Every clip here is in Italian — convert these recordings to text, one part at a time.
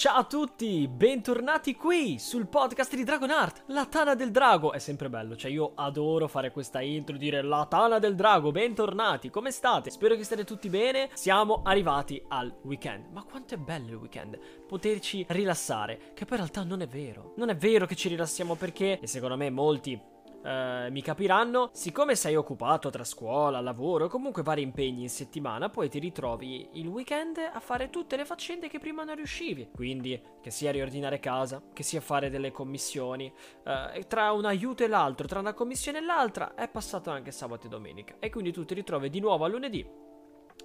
Ciao a tutti, bentornati qui sul podcast di Dragonheart, la Tana del Drago. È sempre bello, cioè io adoro fare questa intro, dire la Tana del Drago, bentornati, come state? Spero che state tutti bene. Siamo arrivati al weekend. Ma quanto è bello il weekend? Poterci rilassare, che poi in realtà non è vero. Non è vero che ci rilassiamo perché, e secondo me molti Uh, mi capiranno, siccome sei occupato tra scuola, lavoro comunque vari impegni in settimana, poi ti ritrovi il weekend a fare tutte le faccende che prima non riuscivi. Quindi, che sia riordinare casa, che sia fare delle commissioni, uh, tra un aiuto e l'altro, tra una commissione e l'altra, è passato anche sabato e domenica. E quindi tu ti ritrovi di nuovo a lunedì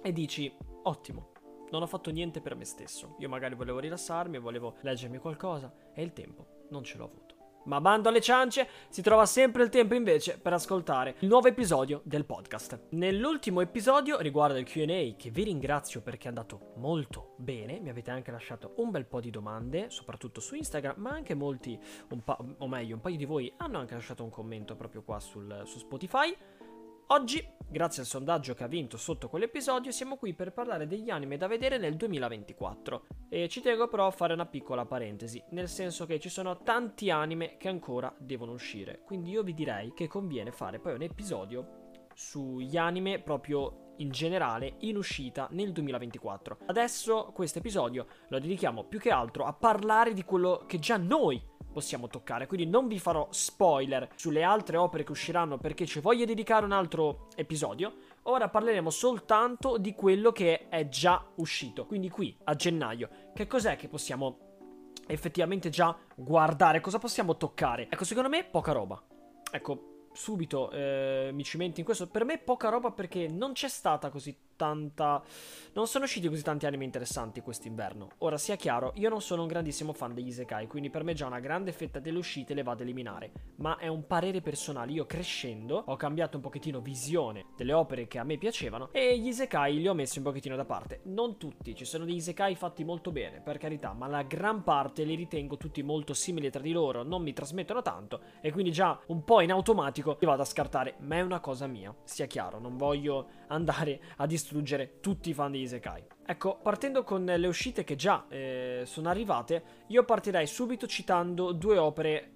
e dici, ottimo. Non ho fatto niente per me stesso. Io magari volevo rilassarmi, volevo leggermi qualcosa e il tempo non ce l'ho avuto. Ma bando alle ciance, si trova sempre il tempo invece per ascoltare il nuovo episodio del podcast. Nell'ultimo episodio riguardo il QA, che vi ringrazio perché è andato molto bene, mi avete anche lasciato un bel po' di domande, soprattutto su Instagram, ma anche molti, pa- o meglio, un paio di voi hanno anche lasciato un commento proprio qua sul, su Spotify. Oggi, grazie al sondaggio che ha vinto sotto quell'episodio, siamo qui per parlare degli anime da vedere nel 2024. E ci tengo però a fare una piccola parentesi, nel senso che ci sono tanti anime che ancora devono uscire. Quindi io vi direi che conviene fare poi un episodio sugli anime proprio in generale in uscita nel 2024. Adesso questo episodio lo dedichiamo più che altro a parlare di quello che già noi possiamo toccare. Quindi non vi farò spoiler sulle altre opere che usciranno perché ci voglio dedicare un altro episodio. Ora parleremo soltanto di quello che è già uscito. Quindi qui a gennaio, che cos'è che possiamo effettivamente già guardare? Cosa possiamo toccare? Ecco, secondo me poca roba. Ecco, subito eh, mi cimento in questo. Per me poca roba perché non c'è stata così tanta... Non sono usciti così tanti anime interessanti quest'inverno. Ora, sia chiaro, io non sono un grandissimo fan degli Isekai, quindi per me già una grande fetta delle uscite le vado a eliminare. Ma è un parere personale. Io crescendo ho cambiato un pochettino visione delle opere che a me piacevano e gli Isekai li ho messi un pochettino da parte. Non tutti, ci sono degli Isekai fatti molto bene, per carità, ma la gran parte li ritengo tutti molto simili tra di loro, non mi trasmettono tanto e quindi già un po' in automatico li vado a scartare. Ma è una cosa mia, sia chiaro, non voglio andare a distruggere distruggere tutti i fan di Isekai. Ecco, partendo con le uscite che già eh, sono arrivate, io partirei subito citando due opere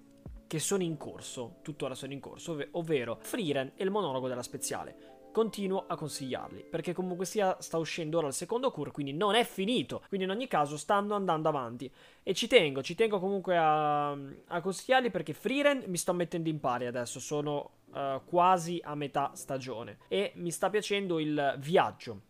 che sono in corso, tuttora sono in corso, ov- ovvero Frieren e il monologo della speziale. Continuo a consigliarli, perché comunque sia sta uscendo ora il secondo cur, quindi non è finito, quindi in ogni caso stanno andando avanti. E ci tengo, ci tengo comunque a, a consigliarli perché Frieren mi sto mettendo in pari adesso, sono uh, quasi a metà stagione e mi sta piacendo il viaggio.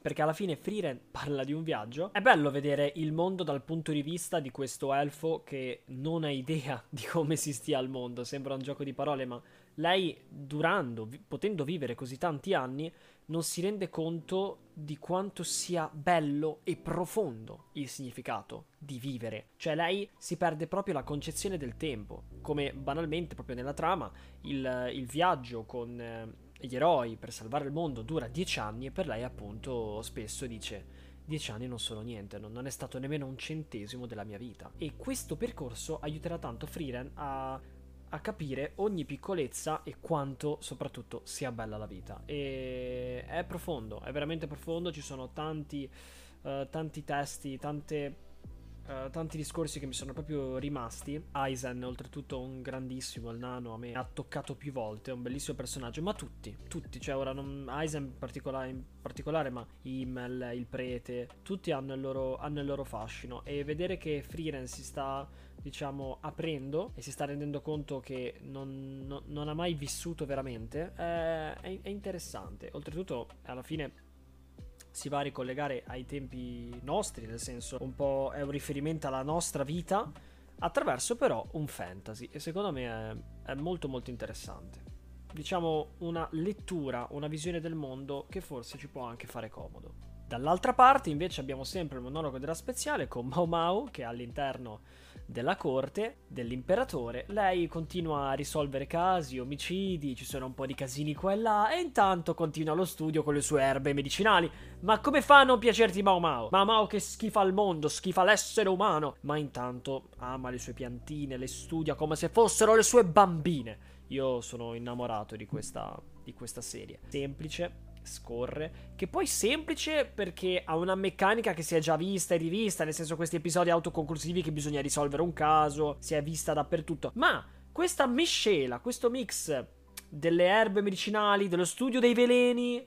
Perché alla fine Frieren parla di un viaggio. È bello vedere il mondo dal punto di vista di questo elfo che non ha idea di come si stia al mondo. Sembra un gioco di parole, ma lei, durando, potendo vivere così tanti anni, non si rende conto di quanto sia bello e profondo il significato di vivere. Cioè lei si perde proprio la concezione del tempo, come banalmente proprio nella trama il, il viaggio con eh, gli eroi per salvare il mondo dura dieci anni e per lei appunto spesso dice dieci anni non sono niente, non, è stato nemmeno un centesimo della mia vita. E questo percorso aiuterà tanto Frieren a a capire ogni piccolezza e quanto soprattutto sia bella la vita. E è profondo, è veramente profondo, ci sono tanti, uh, tanti testi, tante... Uh, tanti discorsi che mi sono proprio rimasti. Aizen, oltretutto, un grandissimo, il nano, a me ha toccato più volte. È un bellissimo personaggio. Ma tutti, tutti, cioè ora non, Aizen in particolare, in particolare, ma Himmel, il prete, tutti hanno il loro, hanno il loro fascino. E vedere che Frieren si sta diciamo, aprendo e si sta rendendo conto che non, non, non ha mai vissuto veramente, è, è, è interessante. Oltretutto, alla fine si va a ricollegare ai tempi nostri, nel senso un po' è un riferimento alla nostra vita attraverso però un fantasy e secondo me è, è, molto molto interessante. Diciamo una lettura, una visione del mondo che forse ci può anche fare comodo. Dall'altra parte invece abbiamo sempre il monologo della speziale con Mau Mau che all'interno della corte dell'imperatore. Lei continua a risolvere casi, omicidi, ci sono un po' di casini qua e là, e intanto continua lo studio con le sue erbe medicinali. Ma come fa a non piacerti Mao Mao? Mao Mao che schifa il mondo, schifa l'essere umano, ma intanto ama le sue piantine, le studia come se fossero le sue bambine. Io sono innamorato di questa, di questa serie. Semplice, scorre, che poi semplice perché ha una meccanica che si è già vista e rivista, nel senso questi episodi autoconclusivi che bisogna risolvere un caso, si è vista dappertutto, ma questa miscela, questo mix delle erbe medicinali, dello studio dei veleni,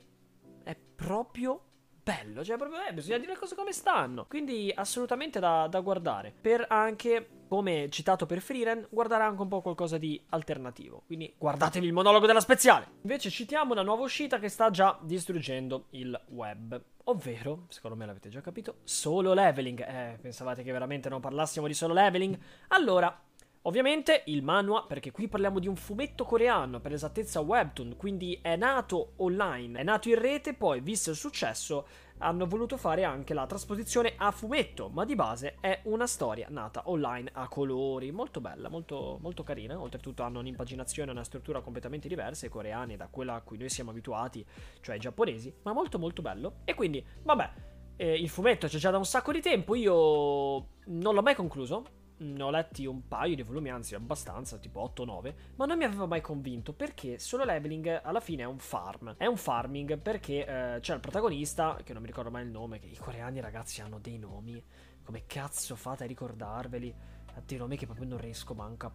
è proprio bello, cioè proprio eh, bisogna dire le cose come stanno. Quindi assolutamente da, da guardare. Per anche, come citato per Freeren, guardare anche un po' qualcosa di alternativo. Quindi guardatevi il monologo della speziale. Invece citiamo una nuova uscita che sta già distruggendo il web. Ovvero, secondo me l'avete già capito, solo leveling. Eh, pensavate che veramente non parlassimo di solo leveling? Allora, Ovviamente il manhwa, perché qui parliamo di un fumetto coreano, per esattezza webtoon, quindi è nato online, è nato in rete, poi visto il successo hanno voluto fare anche la trasposizione a fumetto, ma di base è una storia nata online a colori, molto bella, molto, molto carina, oltretutto hanno un'impaginazione e una struttura completamente diverse, coreane da quella a cui noi siamo abituati, cioè i giapponesi, ma molto molto bello. E quindi, vabbè, eh, il fumetto c'è già da un sacco di tempo, io non l'ho mai concluso, ne ho letti un paio di volumi, anzi abbastanza, tipo 8-9, ma non mi aveva mai convinto perché solo leveling alla fine è un farm. È un farming perché eh, c'è il protagonista, che non mi ricordo mai il nome, che i coreani ragazzi hanno dei nomi, come cazzo fate a ricordarveli? Ha dei nomi che proprio non riesco manco a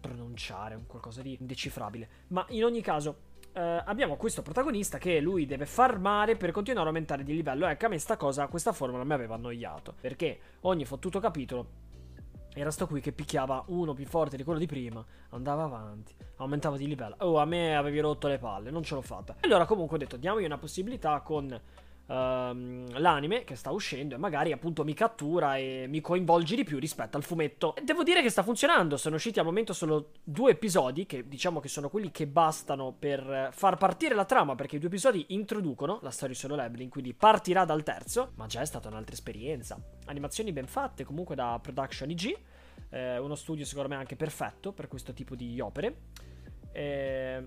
pronunciare, un qualcosa di indecifrabile. Ma in ogni caso, Uh, abbiamo questo protagonista che lui deve farmare per continuare a aumentare di livello. Ecco, a me sta cosa, questa formula mi aveva annoiato. Perché ogni fottuto capitolo era sto qui che picchiava uno più forte di quello di prima, andava avanti, aumentava di livello. Oh, a me avevi rotto le palle, non ce l'ho fatta. Allora comunque ho detto, diamogli una possibilità con l'anime che sta uscendo e magari appunto mi cattura e mi coinvolge di più rispetto al fumetto. Devo dire che sta funzionando, sono usciti al momento solo due episodi che diciamo che sono quelli che bastano per far partire la trama perché i due episodi introducono la storia di solo leveling, quindi partirà dal terzo, ma già è stata un'altra esperienza. Animazioni ben fatte comunque da Production IG, eh, uno studio secondo me anche perfetto per questo tipo di opere. Eh,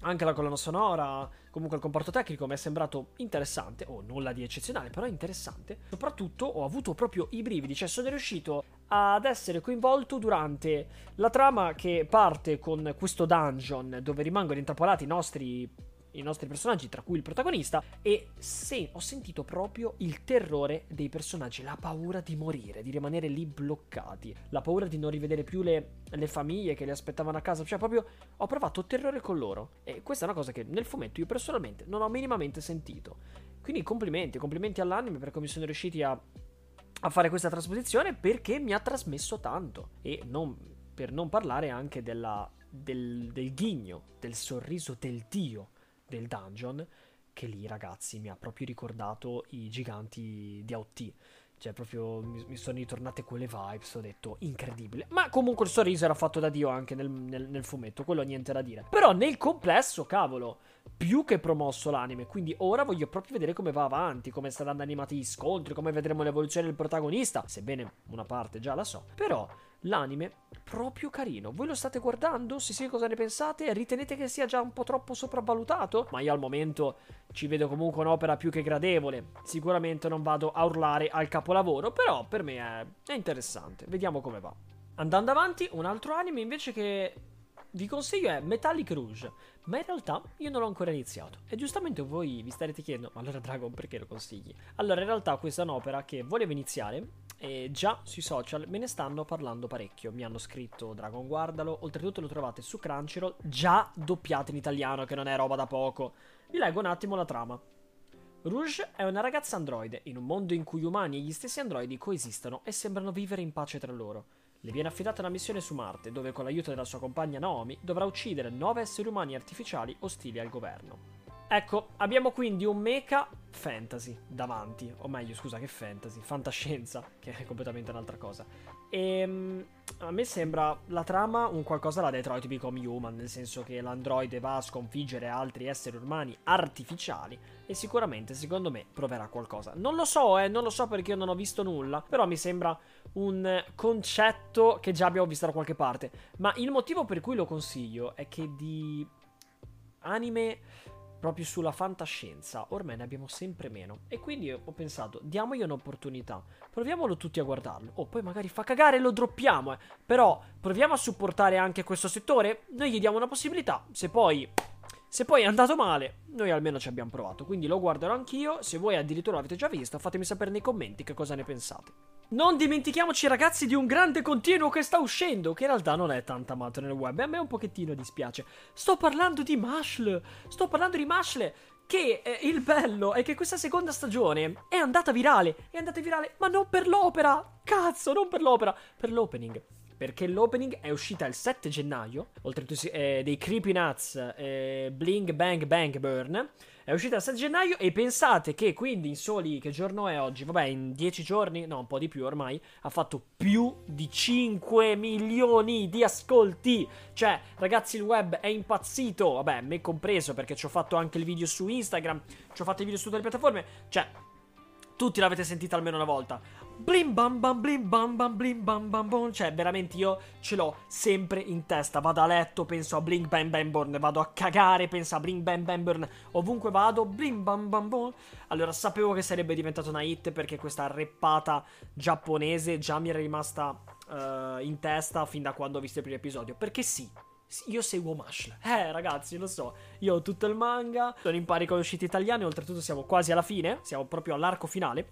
anche la colonna sonora, comunque il comporto tecnico mi è sembrato interessante, o oh, nulla di eccezionale, però interessante. Soprattutto ho avuto proprio i brividi, cioè sono riuscito ad essere coinvolto durante la trama che parte con questo dungeon dove rimangono intrappolati i nostri i nostri personaggi, tra cui il protagonista, e se, ho sentito proprio il terrore dei personaggi, la paura di morire, di rimanere lì bloccati, la paura di non rivedere più le, le famiglie che li aspettavano a casa, cioè proprio ho provato terrore con loro. E questa è una cosa che nel fumetto io personalmente non ho minimamente sentito. Quindi complimenti, complimenti all'anime per come sono riusciti a, a fare questa trasposizione perché mi ha trasmesso tanto. E non, per non parlare anche della, del, del ghigno, del sorriso del dio del dungeon, che lì ragazzi mi ha proprio ricordato i giganti di AOT. Cioè, proprio mi, mi, sono ritornate quelle vibes. Ho detto incredibile. Ma comunque il sorriso era fatto da Dio anche nel, nel, nel, fumetto. Quello niente da dire. Però nel complesso, cavolo, più che promosso l'anime. Quindi ora voglio proprio vedere come va avanti. Come saranno animati gli scontri. Come vedremo l'evoluzione del protagonista. Sebbene una parte già la so. Però l'anime proprio carino. Voi lo state guardando? Se sì, cosa ne pensate? Ritenete che sia già un po' troppo sopravvalutato? Ma io al momento ci vedo comunque un'opera più che gradevole. Sicuramente non vado a urlare al capolavoro, però per me è, è interessante. Vediamo come va. Andando avanti, un altro anime invece che vi consiglio è Metallic Rouge, ma in realtà io non l'ho ancora iniziato. E giustamente voi vi starete chiedendo, ma allora Dragon perché lo consigli? Allora in realtà questa è un'opera che volevo iniziare e già sui social me ne stanno parlando parecchio. Mi hanno scritto Dragon guardalo, oltretutto lo trovate su Crunchyroll già doppiato in italiano che non è roba da poco. Vi leggo un attimo la trama. Rouge è una ragazza androide in un mondo in cui umani e gli stessi androidi coesistono e sembrano vivere in pace tra loro. Le viene affidata una missione su Marte, dove con l'aiuto della sua compagna Naomi dovrà uccidere nove esseri umani artificiali ostili al governo. Ecco, abbiamo quindi un mecha fantasy davanti, o meglio, scusa, che fantasy, fantascienza, che è completamente un'altra cosa. E ehm, a me sembra la trama un qualcosa da Detroit Become Human, nel senso che l'androide va a sconfiggere altri esseri umani artificiali e sicuramente, secondo me, proverà qualcosa. Non lo so, eh, non lo so perché io non ho visto nulla, però mi sembra un concetto che già abbiamo visto da qualche parte. Ma il motivo per cui lo consiglio è che di anime proprio sulla fantascienza, ormai ne abbiamo sempre meno. E quindi ho pensato, diamogli un'opportunità, proviamolo tutti a guardarlo. Oh, poi magari fa cagare e lo droppiamo, eh. Però proviamo a supportare anche questo settore, noi gli diamo una possibilità. Se poi Se poi è andato male, noi almeno ci abbiamo provato. Quindi lo guarderò anch'io. Se voi addirittura l'avete già visto, fatemi sapere nei commenti che cosa ne pensate. Non dimentichiamoci, ragazzi, di un grande continuo che sta uscendo, che in realtà non è tanto amato nel web. E a me un pochettino dispiace. Sto parlando di Mashle. Sto parlando di Mashle. Che eh, il bello è che questa seconda stagione è andata virale. È andata virale, ma non per l'opera. Cazzo, non per l'opera, per l'opening perché l'opening è uscita il 7 gennaio, oltretutto eh, dei Creepy Nuts, eh, Bling Bang Bang Burn, è uscita il 7 gennaio e pensate che quindi in soli, che giorno è oggi? Vabbè, in 10 giorni, no, un po' di più ormai, ha fatto più di 5 milioni di ascolti. Cioè, ragazzi, il web è impazzito, vabbè, me compreso perché ci ho fatto anche il video su Instagram, ci ho fatto i video su tutte le piattaforme, cioè tutti l'avete sentita almeno una volta. Blim bam bam blim bam bam blim bam bam bom. Cioè, veramente io ce l'ho sempre in testa. Vado a letto, penso a Blink Bam Bam Burn. Vado a cagare, penso a Blink Bam Bam Burn. Ovunque vado, blim bam bam bom. Allora, sapevo che sarebbe diventata una hit perché questa reppata giapponese già mi era rimasta uh, in testa fin da quando ho visto il primo episodio. Perché sì, io seguo Mash. Eh, ragazzi, lo so. Io ho tutto il manga. Sono in pari con le uscite italiane. Oltretutto, siamo quasi alla fine. Siamo proprio all'arco finale.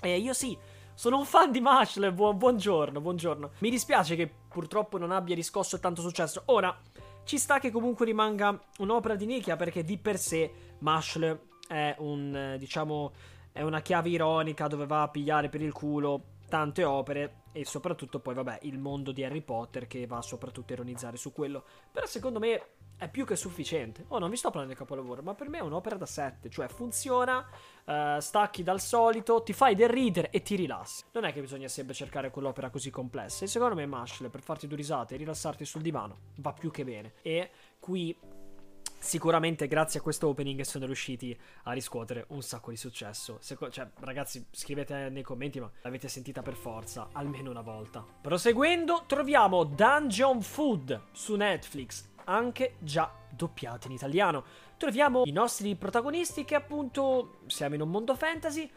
E io sì. Sono un fan di Mashle, Bu- buongiorno, buongiorno. Mi dispiace che purtroppo non abbia riscosso tanto successo. Ora, ci sta che comunque rimanga un'opera di nicchia perché di per sé Mashle è un, diciamo, è una chiave ironica dove va a pigliare per il culo tante opere e soprattutto poi vabbè il mondo di Harry Potter che va soprattutto a ironizzare su quello. Però secondo me è più che sufficiente. Oh non vi sto parlando del capolavoro ma per me è un'opera da 7 cioè funziona uh, stacchi dal solito ti fai del reader e ti rilassi. Non è che bisogna sempre cercare quell'opera così complessa. E secondo me Mashle per farti due risate e rilassarti sul divano va più che bene. E qui Sicuramente grazie a questo opening sono riusciti a riscuotere un sacco di successo. Se, cioè, ragazzi, scrivete nei commenti, ma l'avete sentita per forza, almeno una volta. Proseguendo, troviamo Dungeon Food su Netflix, anche già doppiato in italiano. Troviamo i nostri protagonisti che appunto siamo in un mondo fantasy.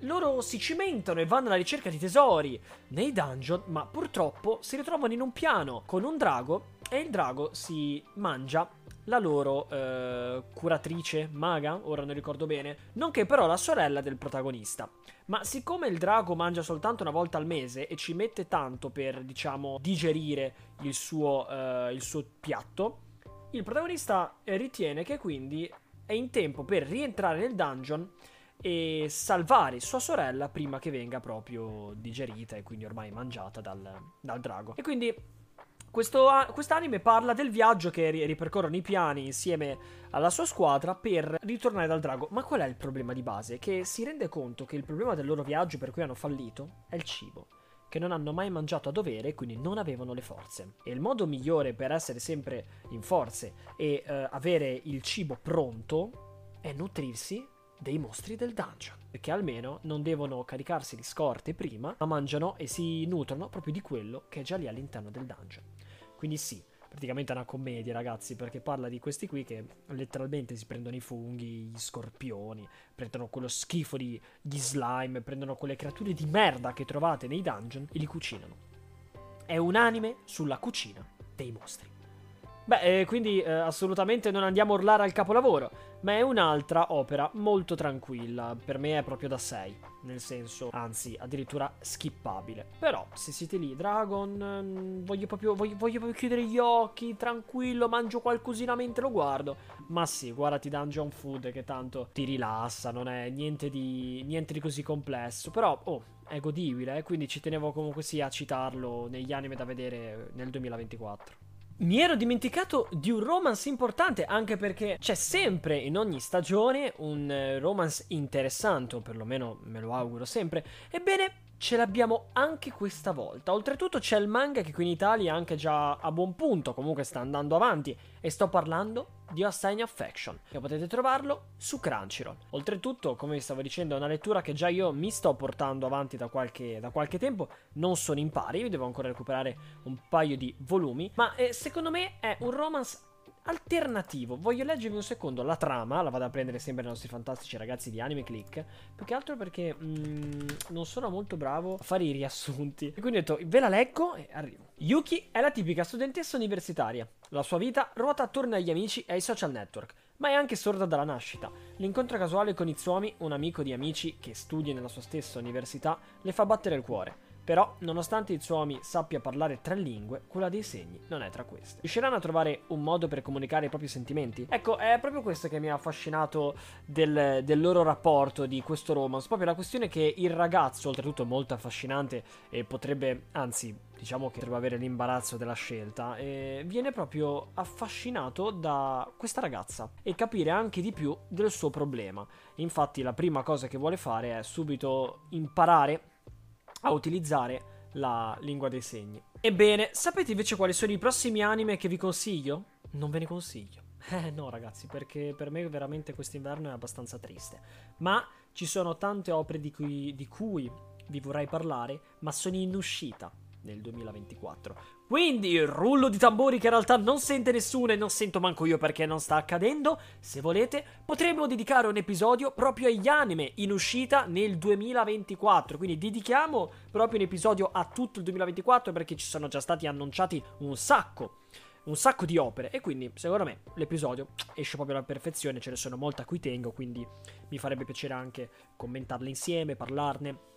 Loro si cimentano e vanno alla ricerca di tesori nei dungeon, ma purtroppo si ritrovano in un piano con un drago e il drago si mangia la loro eh, curatrice maga, ora non ricordo bene, nonché però la sorella del protagonista. Ma siccome il drago mangia soltanto una volta al mese e ci mette tanto per, diciamo, digerire il suo, eh, il suo piatto, il protagonista ritiene che quindi è in tempo per rientrare nel dungeon e salvare sua sorella prima che venga proprio digerita e quindi ormai mangiata dal, dal drago. E quindi questo, quest'anime parla del viaggio che ripercorrono i piani insieme alla sua squadra per ritornare dal drago. Ma qual è il problema di base? Che si rende conto che il problema del loro viaggio per cui hanno fallito è il cibo. Che non hanno mai mangiato a dovere e quindi non avevano le forze. E il modo migliore per essere sempre in forze e uh, avere il cibo pronto è nutrirsi dei mostri del dungeon. Perché almeno non devono caricarsi di scorte prima, ma mangiano e si nutrono proprio di quello che è già lì all'interno del dungeon. Quindi sì, praticamente è una commedia, ragazzi, perché parla di questi qui che letteralmente si prendono i funghi, gli scorpioni, prendono quello schifo di gli slime, prendono quelle creature di merda che trovate nei dungeon e li cucinano. È un anime sulla cucina dei mostri. Beh, eh, quindi eh, assolutamente non andiamo a urlare al capolavoro, ma è un'altra opera molto tranquilla, per me è proprio da 6, nel senso, anzi, addirittura skippabile. Però, se siete lì, Dragon, mm, voglio, proprio, voglio, voglio proprio chiudere gli occhi, tranquillo, mangio qualcosina mentre lo guardo. Ma sì, guardati Dungeon Food che tanto ti rilassa, non è niente di, niente di così complesso, però, oh, è godibile, eh, quindi ci tenevo comunque sia a citarlo negli anime da vedere nel 2024. Mi ero dimenticato di un romance importante, anche perché c'è sempre in ogni stagione un eh, romance interessante, o perlomeno me lo auguro sempre. Ebbene, ce l'abbiamo anche questa volta. Oltretutto c'è il manga che qui in Italia è anche già a buon punto, comunque sta andando avanti. E sto parlando di A Sign of Affection, che potete trovarlo su Crunchyroll. Oltretutto, come vi stavo dicendo, è una lettura che già io mi sto portando avanti da qualche, da qualche tempo. Non sono in pari, devo ancora recuperare un paio di volumi. Ma eh, secondo me è un romance alternativo. Voglio leggervi un secondo la trama, la vado a prendere sempre dai nostri fantastici ragazzi di Anime Click, più che altro perché mm, non sono molto bravo a fare i riassunti. E quindi ho detto, ve la leggo e arrivo. Yuki è la tipica studentessa universitaria. La sua vita ruota attorno agli amici e ai social network, ma è anche sorda dalla nascita. L'incontro casuale con Itsuomi, un amico di amici che studia nella sua stessa università, le fa battere il cuore. Però, nonostante Itsuomi sappia parlare tre lingue, quella dei segni non è tra queste. Riusciranno a trovare un modo per comunicare i propri sentimenti? Ecco, è proprio questo che mi ha affascinato del, del loro rapporto, di questo romance. Proprio la questione che il ragazzo, oltretutto molto affascinante, e potrebbe, anzi, diciamo che potrebbe avere l'imbarazzo della scelta, eh, viene proprio affascinato da questa ragazza e capire anche di più del suo problema. Infatti, la prima cosa che vuole fare è subito imparare a utilizzare la lingua dei segni. Ebbene, sapete invece quali sono i prossimi anime che vi consiglio? Non ve ne consiglio. Eh no ragazzi, perché per me veramente quest'inverno è abbastanza triste. Ma ci sono tante opere di cui, di cui vi vorrei parlare, ma sono in uscita nel 2024. Quindi il rullo di tamburi che in realtà non sente nessuno e non sento manco io perché non sta accadendo, se volete potremmo dedicare un episodio proprio agli anime in uscita nel 2024. Quindi dedichiamo proprio un episodio a tutto il 2024 perché ci sono già stati annunciati un sacco un sacco di opere e quindi secondo me l'episodio esce proprio alla perfezione, ce ne sono molte a cui tengo, quindi mi farebbe piacere anche commentarle insieme, parlarne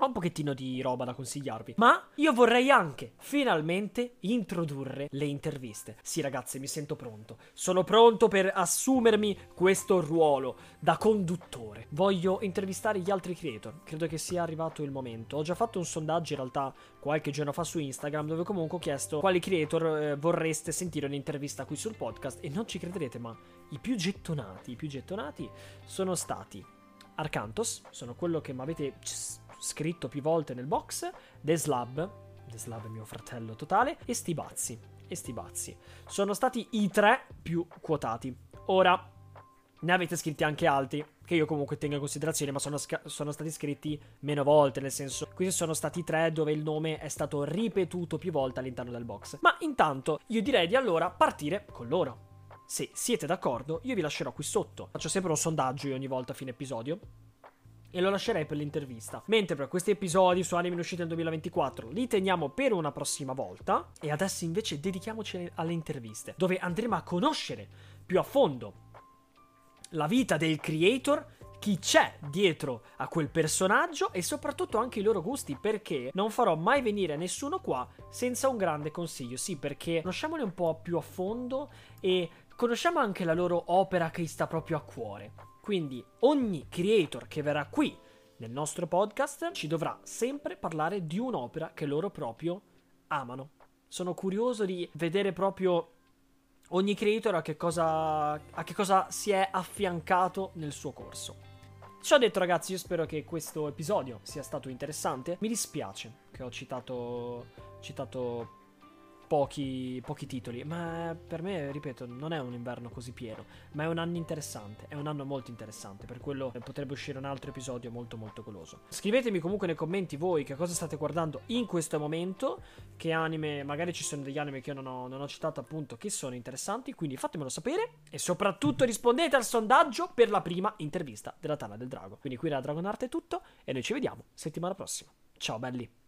ho un pochettino di roba da consigliarvi. Ma io vorrei anche finalmente introdurre le interviste. Sì, ragazzi, mi sento pronto. Sono pronto per assumermi questo ruolo da conduttore. Voglio intervistare gli altri creator. Credo che sia arrivato il momento. Ho già fatto un sondaggio in realtà qualche giorno fa su Instagram dove comunque ho chiesto quali creator eh, vorreste sentire un'intervista qui sul podcast e non ci crederete, ma i più gettonati, i più gettonati sono stati Arcantos, sono quello che mi avete scritto più volte nel box, The Slab, The Slab è mio fratello totale, e Stibazzi. E Stibazzi. Sono stati i tre più quotati. Ora, ne avete scritti anche altri, che io comunque tengo in considerazione, ma sono, sono, stati scritti meno volte, nel senso, questi sono stati tre dove il nome è stato ripetuto più volte all'interno del box. Ma intanto, io direi di allora partire con loro. Se siete d'accordo, io vi lascerò qui sotto. Faccio sempre un sondaggio io ogni volta a fine episodio e lo lascerei per l'intervista. Mentre per questi episodi su anime in uscita nel 2024 li teniamo per una prossima volta e adesso invece dedichiamoci alle interviste, dove andremo a conoscere più a fondo la vita del creator, chi c'è dietro a quel personaggio e soprattutto anche i loro gusti perché non farò mai venire nessuno qua senza un grande consiglio. Sì, perché conosciamoli un po' più a fondo e conosciamo anche la loro opera che gli sta proprio a cuore. Quindi ogni creator che verrà qui nel nostro podcast ci dovrà sempre parlare di un'opera che loro proprio amano. Sono curioso di vedere proprio ogni creator a che cosa, a che cosa si è affiancato nel suo corso. Ciò detto ragazzi, io spero che questo episodio sia stato interessante. Mi dispiace che ho citato, citato pochi, pochi titoli, ma per me, ripeto, non è un inverno così pieno, ma è un anno interessante, è un anno molto interessante, per quello potrebbe uscire un altro episodio molto molto goloso. Scrivetemi comunque nei commenti voi che cosa state guardando in questo momento, che anime, magari ci sono degli anime che io non ho, non ho citato appunto che sono interessanti, quindi fatemelo sapere e soprattutto rispondete al sondaggio per la prima intervista della Tana del Drago. Quindi qui da Dragon Art è tutto e noi ci vediamo settimana prossima. Ciao belli!